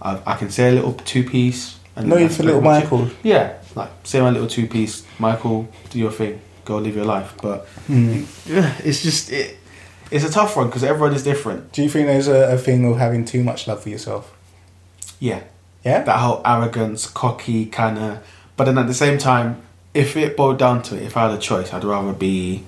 S2: I, I can say a little two piece.
S3: And no,
S2: that's
S3: for little
S2: it.
S3: Michael.
S2: Yeah, like say my little two piece. Michael, do your thing. Go live your life. But
S3: Mm.
S2: yeah, it's just it. It's a tough one because everyone is different.
S3: Do you think there's a, a thing of having too much love for yourself?
S2: Yeah,
S3: Yeah.
S2: that whole arrogance, cocky kind of. But then at the same time, if it boiled down to it, if I had a choice, I'd rather be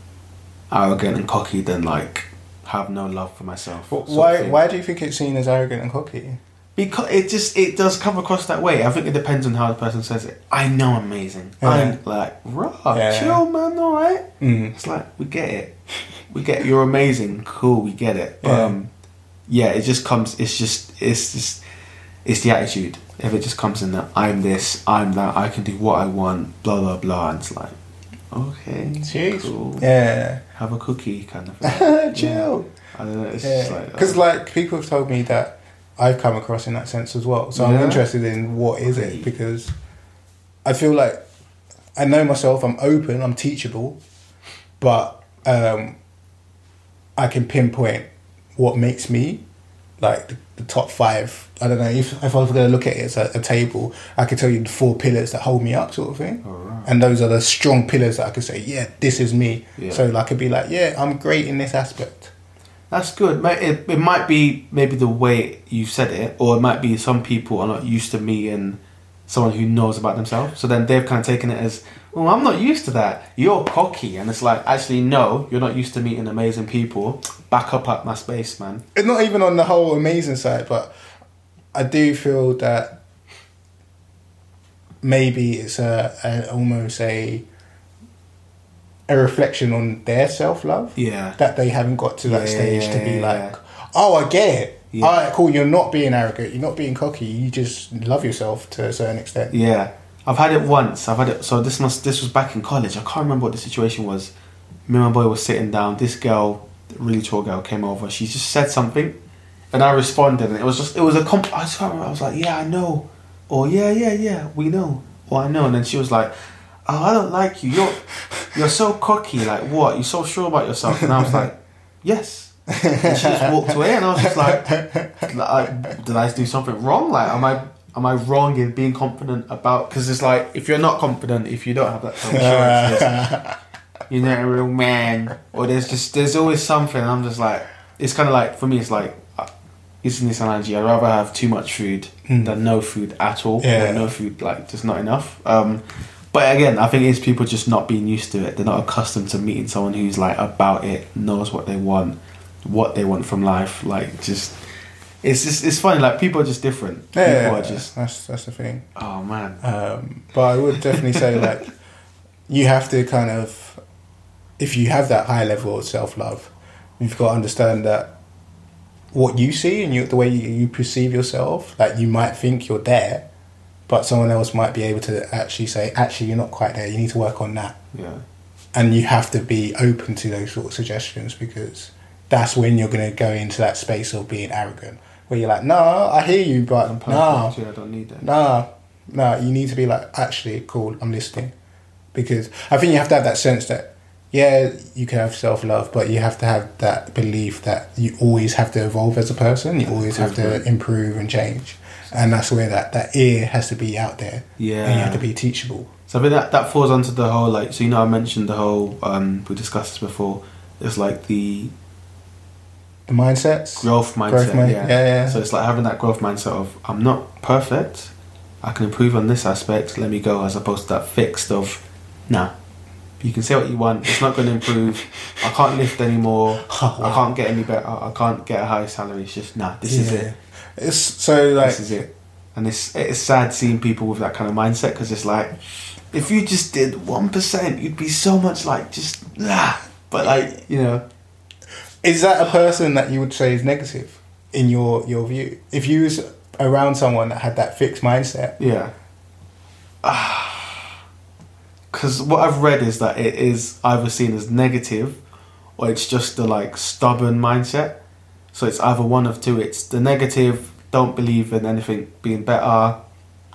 S2: arrogant and cocky than like have no love for myself. Of
S3: why? Why do you think it's seen as arrogant and cocky?
S2: Because it just it does come across that way. I think it depends on how the person says it. I know I'm amazing.
S3: Yeah.
S2: I'm like, raw,
S3: Yeah.
S2: chill, man. All right.
S3: Mm.
S2: It's like we get it. We get you're amazing. Cool, we get it. But
S3: Yeah.
S2: um, yeah, it just comes. It's just it's just it's the attitude. If it just comes in that I'm this, I'm that, I can do what I want, blah blah blah, and it's like, okay,
S3: Jeez.
S2: cool,
S3: Yeah.
S2: have a cookie, kind of thing.
S3: Chill.
S2: Yeah. I don't know. It's just
S3: Yeah.
S2: like
S3: Because
S2: oh.
S3: like people have told me that I've come across in that sense as well. So I'm interested in what is it because I feel like I know myself. I'm open. I'm teachable, but um, I can pinpoint what makes me like the, the top five. I don't know if if I was going to look at it as a, a table, I could tell you the four pillars that hold me up, sort of thing. And those are the strong pillars that I could say, yeah, this is me.
S2: Yeah.
S3: So like, I could be like, yeah, I'm great in this aspect.
S2: That's good. It, it might be maybe the way you said it, or it might be some people are not used to meeting someone who knows about themselves. So then they've kind of taken it as, well, I'm not used to that. You're cocky. And it's like, actually, no, you're not used to meeting amazing people. Back up at my space, man.
S3: it's not even on the whole amazing side, but I do feel that maybe it's a, a almost a a reflection on their self love
S2: Yeah.
S3: that they haven't got to that
S2: Yeah,
S3: stage
S2: yeah,
S3: to be like, oh, I get it. All right, cool. You're not being arrogant. You're not being cocky. You just love yourself to a certain extent.
S2: Yeah, I've had it once. I've had it. So this must. This was back in college. I can't remember what the situation was. Me and my boy was sitting down. This girl, really tall girl, came over. She just said something, and I responded, and it was just. It was a comp. I remember. I was like, "Yeah, I know," or "Yeah, yeah, yeah, we know," or "I know," and then she was like. Oh, I don't like you. You're, you're so cocky. Like what? You're so sure about yourself. And I was like, yes. And she just walked away, and I was just like, did I do something wrong? Like, am I am I wrong in being confident about? Because it's like, if you're not confident, if you don't have that self-assurance, you're not a real man, or there's just there's always something. I'm just like, it's kind of like for me, it's like. uh, Using this analogy, I'd rather have too much food than no food at all,
S3: Yeah.
S2: no food like just not enough. Um, but again, I think it's people just not being used to it. They're not accustomed to meeting someone who's like about it, knows what they want, what they want from life. Like just, it's just it's funny. Like people are just different.
S3: Yeah,
S2: people are just
S3: that's that's the thing.
S2: oh man.
S3: Um, but I would definitely say like you have to kind of if you have that high level of self love, you've got to understand that what you see and you, the way you, you perceive yourself, like you might think you're there, but someone else might be able to actually say, actually, you're not quite there. You need to work on that,
S2: Yeah,
S3: and you have to be open to those sort of suggestions because that's when you're going to go into that space of being arrogant, where you're like, no, I hear you, but
S2: I'm
S3: no,
S2: Yeah, I don't need that.
S3: Nah, nah. You need to be like, actually, cool. I'm listening, because I think you have to have that sense that, yeah, you can have self love, but you have to have that belief that you always have to evolve as a person. You always have to improve and change, and that's where that that ear has to be out there.
S2: Yeah.
S3: and you have to be teachable.
S2: So I think that that falls onto the whole like so you know I mentioned the whole um we discussed this before. It's like the
S3: The mindsets.
S2: growth mindset.
S3: Growth mind-
S2: yeah.
S3: yeah, yeah.
S2: So it's like having that growth mindset of I'm not perfect. I can improve on this aspect. Let me go, as opposed to that fixed of, nah. You can say what you want. It's not going to improve. I can't lift anymore.
S3: Oh, wow.
S2: I can't get any better. I can't get a higher salary. It's just nah. This is it.
S3: It's so like
S2: This is it. And it's it's sad seeing people with that kind of mindset because it's like, if you just did one percent, you'd be so much like just ah. But like you know,
S3: Is that a person that you would say is negative in your your view? If you was around someone that had that fixed mindset.
S2: Yeah. Because what I've read is that it is either seen as negative or it's just the like stubborn mindset. So it's either one of two. It's the negative, don't believe in anything being better,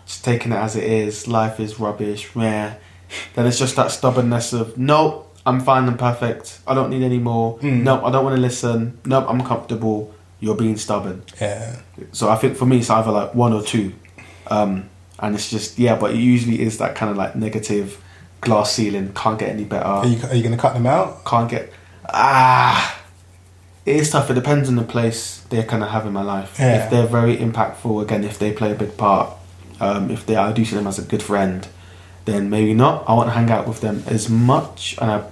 S2: just taking it as it is, life is rubbish, meh. Then it's just that stubbornness of, nope, I'm fine and perfect, I don't need any more,
S3: Mm.
S2: nope, I don't want to listen, nope, I'm comfortable, you're being stubborn.
S3: Yeah.
S2: So I think for me, it's either like one or two, um, and it's just yeah. But it usually is that kind of like negative glass ceiling. Can't get any better.
S3: Are you, are you going to cut them out?
S2: Can't get ah. It is tough. It depends on the place they kind of have in my life.
S3: Yeah.
S2: If they're very impactful, again, if they play a big part, um, if they I do see them as a good friend, then maybe not. I won't hang out with them as much. And I,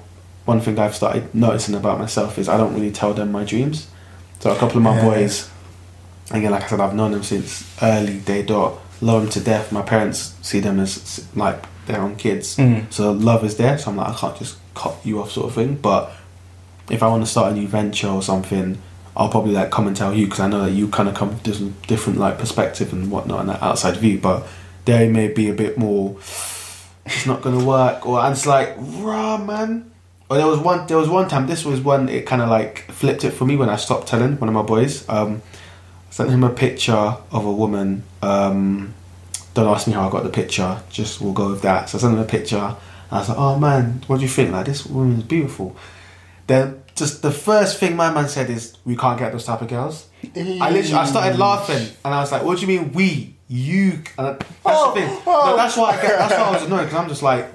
S2: one thing I've started noticing about myself is I don't really tell them my dreams. So a couple of my
S3: Yeah.
S2: boys, again, like I said, I've known them since early day dot. Love them to death. My parents see them as like their own kids.
S3: Mm.
S2: So love is there. So I'm like, I can't just cut you off, sort of thing. But if I want to start a new venture or something, I'll probably like come and tell you because I know that you kind of come this different like perspective and whatnot and that outside view. But they may be a bit more. It's not gonna work, or and it's like, rah, man. Or there was one. There was one time. This was when it kind of like flipped it for me when I stopped telling one of my boys. Um, sent him a picture of a woman. Um, don't ask me how I got the picture. Just we'll go with that. So I sent him a picture. I was like, "Oh man, what do you think? Like this woman's beautiful." Then just the first thing my man said is, "We can't get those type of girls." I literally, I started laughing, and I was like, "What do you mean we? You?" And that's
S3: Oh,
S2: the thing.
S3: oh.
S2: No, that's why I get. That's why I was annoyed because I'm just like,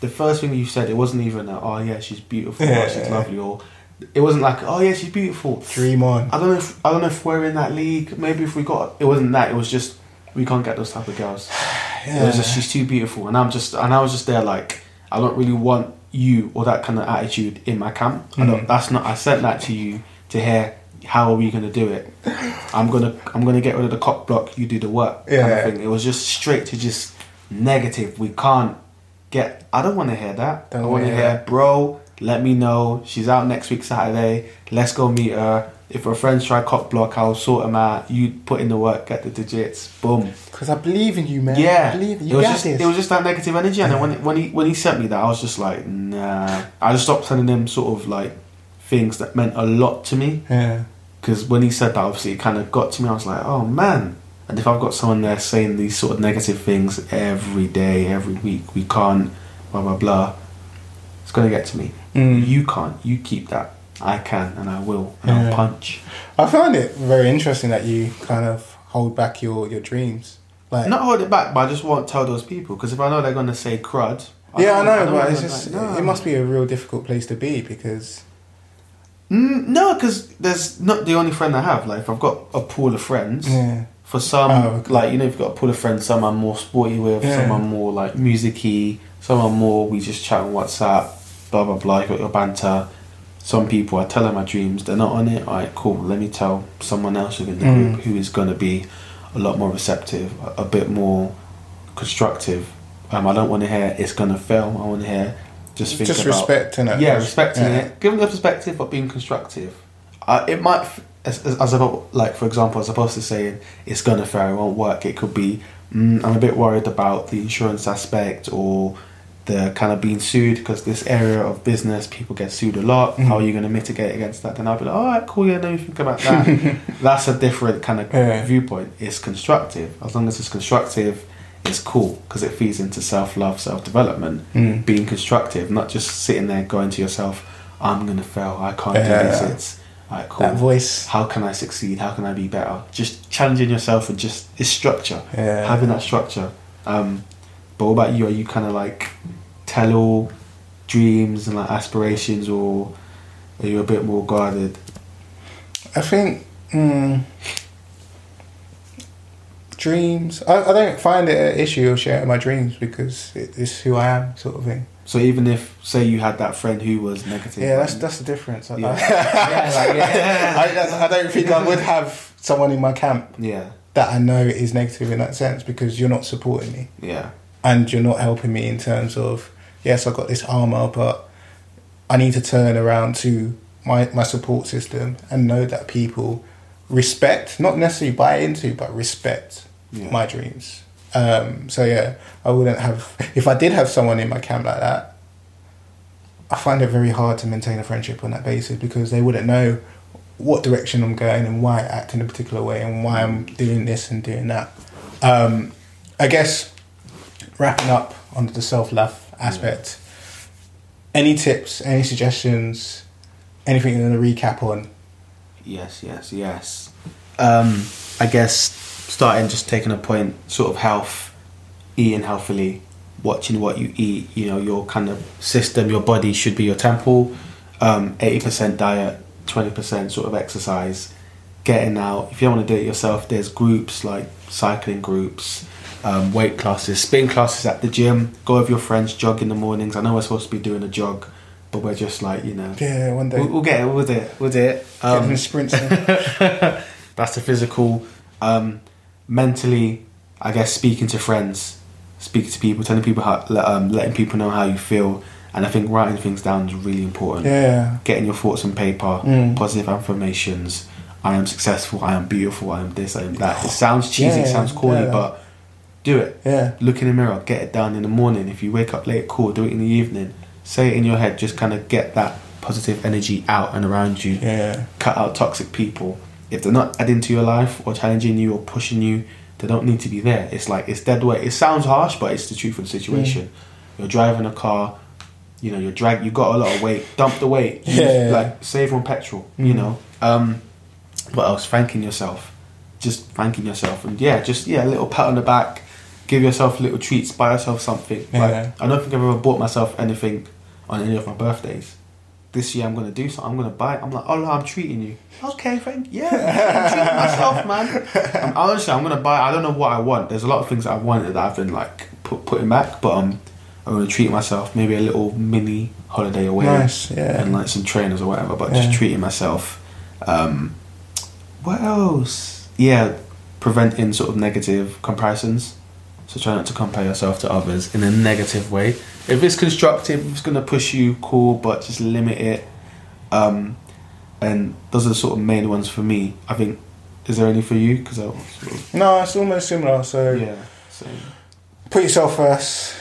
S2: the first thing you said, it wasn't even that. Oh yeah, she's beautiful.
S3: Oh, yeah.
S2: or she's lovely. Or it wasn't like, oh yeah, she's beautiful.
S3: Dream on.
S2: I don't know if I don't know if we're in that league. Maybe if we got it wasn't that. It was just we can't get those type of girls. It was just she's too beautiful, and I'm just and I was just there like I don't really want you or that kind of attitude in my camp. I don't,
S3: Mm.
S2: that's not. I sent that to you to hear. How are we gonna do it? I'm gonna I'm gonna get rid of the cock block. You do the work. Kind
S3: Yeah.
S2: of thing. It was just straight to just negative. We can't get. I don't want to hear that.
S3: Don't
S2: I want to hear,
S3: hear
S2: bro. Let me know. She's out next week Saturday. Let's go meet her. If her friends try cock block, I'll sort them out. You put in the work, get the digits. Boom.
S3: Because I believe in you, man.
S2: Yeah,
S3: I believe in
S2: it
S3: you.
S2: was just
S3: this.
S2: it was just that negative energy, and then when when he when he sent me that, I was just like, nah. I just stopped sending him sort of like things that meant a lot to me
S3: yeah.
S2: because when he said that, obviously it kind of got to me. I was like, oh man. And if I've got someone there saying these sort of negative things every day, every week, we can't, blah blah blah, it's gonna get to me.
S3: Mm.
S2: You can't. You keep that. I can, and I will, and
S3: Yeah.
S2: I'll punch.
S3: I find it very interesting that you kind of hold back your, your dreams. Like,
S2: Not hold it back, but I just won't tell those people because if I know they're gonna say crud.
S3: yeah, I know,
S2: don't
S3: but it's just
S2: like, no.
S3: it must be a real difficult place to be because
S2: Mm, no, because there's not the only friend I have. Like, if I've got a pool of friends.
S3: yeah,
S2: For some,
S3: Oh, okay.
S2: like you know, you've got a pool of friends. Some I'm more sporty with.
S3: Yeah.
S2: Some I'm more like musicy. Some are more we just chat on WhatsApp. Blah blah blah. You got your banter. Some people I tell them my dreams. They're not on it. Alright, cool. Let me tell someone else within the
S3: Mm.
S2: group who is going to be a lot more receptive, a, a bit more constructive. Um, I don't want to hear it's going to fail. I want to hear just think
S3: just
S2: about
S3: respecting it.
S2: yeah, respecting
S3: Yeah.
S2: it, giving a perspective, but being constructive. Uh, it might, as, as, as about, like for example, as opposed to saying it's gonna fail, it won't work. It could be, mm, I'm a bit worried about the insurance aspect or the kind of being sued because this area of business people get sued a lot. How are you gonna mitigate against that? Then I'll be like, all right, cool, yeah, let me think about that. That's a different kind of
S3: Yeah.
S2: viewpoint. It's constructive. As long as it's constructive, it's cool because it feeds into self love, self development
S3: Mm.
S2: being constructive, not just sitting there going to yourself, I'm gonna fail, I can't do this. It's like cool.
S3: That voice.
S2: How can I succeed? How can I be better? Just challenging yourself and just it's structure.
S3: Yeah.
S2: Having that structure. Um, but what about you? Are you kind of like tell all dreams and like aspirations, or are you a bit more guarded?
S3: I think mm, dreams. I, I don't find it an issue of sharing my dreams because it, it's who I am, sort of thing.
S2: So even if say you had that friend who was negative,
S3: Yeah, that's that's the difference. I,
S2: Yeah.
S3: yeah, like, yeah. I, don't- I don't think I would have someone in my camp
S2: yeah,
S3: that I know is negative in that sense because you're not supporting me
S2: yeah,
S3: and you're not helping me in terms of yes, I've got this armor, but I need to turn around to my my support system and know that people respect, not necessarily buy into, but respect
S2: Yeah.
S3: my dreams. Um, so yeah, I wouldn't have. If I did have someone in my camp like that, I find it very hard to maintain a friendship on that basis because they wouldn't know what direction I'm going and why I act in a particular way and why I'm doing this and doing that. Um, I guess wrapping up on the self love aspect. Any tips? Any suggestions? Anything you want to recap on?
S2: Yes, yes, yes. Um, I guess starting just taking a point, sort of health, eating healthily, watching what you eat. You know, your kind of system, your body should be your temple. Um, Eighty percent diet, twenty percent sort of exercise. Getting out. If you don't want to do it yourself, there's groups like cycling groups, um, weight classes, spin classes at the gym. Go with your friends, jog in the mornings. I know we're supposed to be doing a jog, but we're just like you know.
S3: Yeah, one day.
S2: We'll, we'll get it. We'll do it. We'll do it.
S3: Get
S2: Um,
S3: them sprints.
S2: that's the physical. Um, mentally, I guess speaking to friends, speaking to people, telling people how, um, letting people know how you feel, and I think writing things down is really important.
S3: yeah.
S2: Getting your thoughts on paper,
S3: Mm.
S2: positive affirmations. I am successful. I am beautiful. I am this. I am that. It sounds cheesy. It sounds corny,
S3: yeah.
S2: but do it.
S3: Yeah.
S2: Look in the mirror. Get it done in the morning. If you wake up late, cool. Do it in the evening. Say it in your head. Just kind of get that positive energy out and around you
S3: Yeah.
S2: cut out toxic people. If they're not adding to your life or challenging you or pushing you, they don't need to be there. It's like it's dead weight. It sounds harsh, but it's the truth of the situation. You're driving a car, you know, you're drag. You got a lot of weight. Dump the weight. Use-
S3: Yeah.
S2: Like save on petrol. You
S3: Mm.
S2: know. Um, what else? Thanking yourself. Just thanking yourself, and yeah, just yeah, a little pat on the back. Give yourself little treats. Buy yourself something.
S3: Yeah.
S2: Like I don't think I've ever bought myself anything on any of my birthdays this year I'm gonna do something. I'm gonna buy it. I'm like, oh no, I'm treating you. Okay, thank you. Yeah, I'm treating myself, man. I'm, honestly, I'm gonna buy. I don't know what I want. There's a lot of things that I wanted that I've been like put, putting back, but um, I'm gonna treat myself. Maybe a little mini holiday away,
S3: Nice, yeah.
S2: and like some trainers or whatever. But
S3: Yeah.
S2: just treating myself. Um, what else? Yeah, preventing sort of negative comparisons. So try not to compare yourself to others in a negative way. If it's constructive, if it's gonna push you, cool, but just limit it. Um, and those are the sort of main ones for me. I think. Is there any for you? Because I sort of,
S3: No, it's almost similar. So
S2: yeah, same.
S3: put yourself first.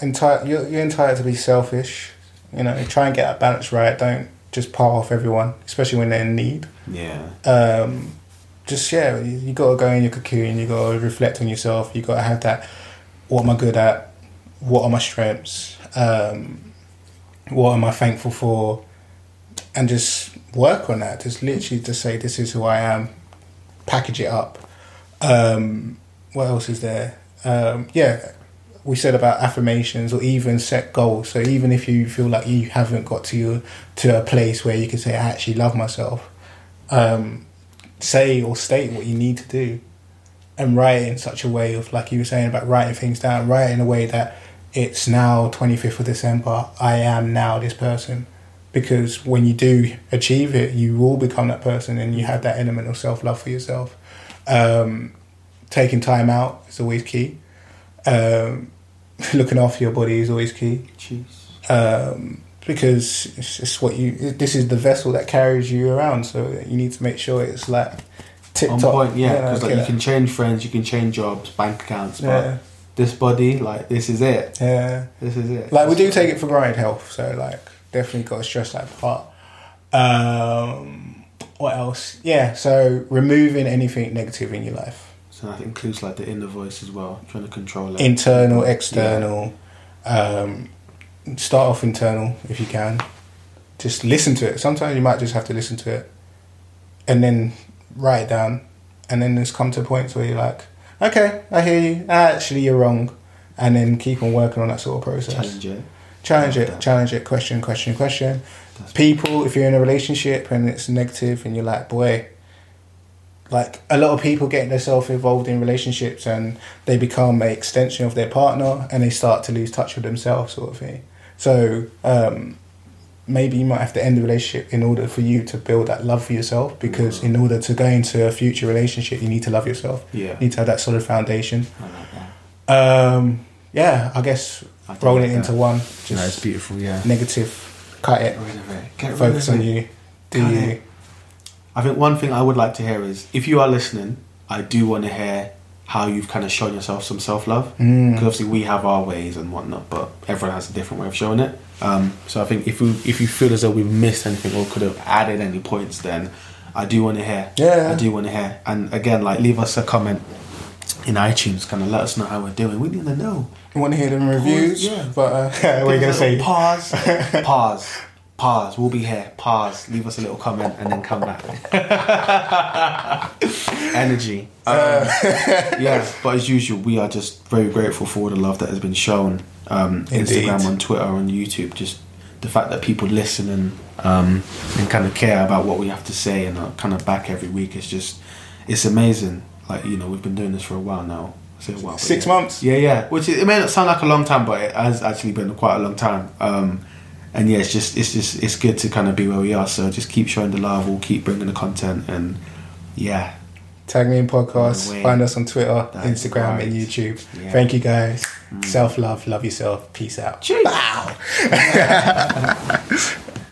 S3: Enti- you're, you're entitled to be selfish. You know, try and get that balance right. Don't just pile off everyone, especially when they're in need.
S2: Yeah,
S3: um, just yeah, you, you got to go in your cocoon. You got to reflect on yourself. You got to have that. What am I good at? What are my strengths? Um, what am I thankful for? And just work on that. Just literally to say this is who I am. Package it up. Um, what else is there? Um, yeah, we said about affirmations or even set goals. So even if you feel like you haven't got to your, to a place where you can say I actually love myself, um, say or state what you need to do and write it in such a way of like you were saying about writing things down write it in a way that it's now 25th of december i am now this person. Because when you do achieve it you will become that person and you have that element of self-love for yourself. Um, taking time out is always key. Um, looking after your body is always key.
S2: Cheese.
S3: um, because it's just what you. This is the vessel that carries you around, so you need to make sure it's like tip
S2: On
S3: top.
S2: point, yeah. Because like
S3: okay.
S2: you can change friends, you can change jobs, bank accounts, but
S3: Yeah,
S2: this body, like this is it.
S3: yeah.
S2: This is it.
S3: Like we do take it for granted health, so like definitely got to stress that part. Um, what else? Yeah, so removing anything negative in your life,
S2: So that includes like the inner voice as well, trying to control it.
S3: internal, external. Um, start off internal if you can. Just listen to it. Sometimes you might just have to listen to it, and then write it down, and then just come to points where you're like, okay, I hear you. Actually, you're wrong, and then keep on working on that sort of process.
S2: challenge it.
S3: challenge it,
S2: Yeah.
S3: challenge it, question, question, question.
S2: That's-
S3: People, if you're in a relationship and it's negative and you're like, boy, like a lot of people get themselves involved in relationships and they become an extension of their partner and they start to lose touch with themselves, sort of thing. So um, maybe you might have to end the relationship in order for you to build that love for yourself because in order to go into a future relationship, you need to love yourself.
S2: Yeah.
S3: You need to have that solid foundation.
S2: I like that.
S3: Um, yeah, I guess
S2: I
S3: rolling
S2: like
S3: it into one,
S2: No,
S3: just
S2: it's beautiful. Yeah.
S3: negative, cut it,
S2: Get rid of it. Get rid
S3: focus on you, do
S2: Cut
S3: you.
S2: it. I think one thing I would like to hear is if you are listening, I do want to hear how you've kind of shown yourself some self love. Because obviously we have our ways and whatnot, but everyone has a different way of showing it. Um, so I think if we if you feel as though we missed anything or could have added any points, then I do want to hear.
S3: Yeah.
S2: I do want to hear. And again, like leave us a comment in iTunes, kind of let us know how we're doing. We need to know.
S3: You want to hear them reviews?
S2: yeah.
S3: But uh, are gonna say?
S2: Pause. pause. Pause. We'll be here. Pause. Leave us a little comment and then come back. Energy. Um, yeah, but as usual, we are just very grateful for all the love that has been shown. Um, Instagram, on Twitter, on YouTube. Just the fact that people listen and um, and kind of care about what we have to say and are kind of back every week is just it's amazing. Like you know, we've been doing this for a while now. I say a while,
S3: Six
S2: yeah.
S3: months.
S2: Yeah, yeah. Which is, it may not sound like a long time, but it has actually been quite a long time. Um, and yeah, it's just it's just it's good to kind of be where we are. So just keep showing the love. We'll keep bringing the content, and yeah,
S3: Tag me in podcast.
S2: Away.
S3: Find us on Twitter,
S2: That is
S3: Instagram, and. YouTube.
S2: Yeah.
S3: Thank you guys. Mm. Self love. Love yourself. Peace out.
S2: Cheers.
S3: Bow.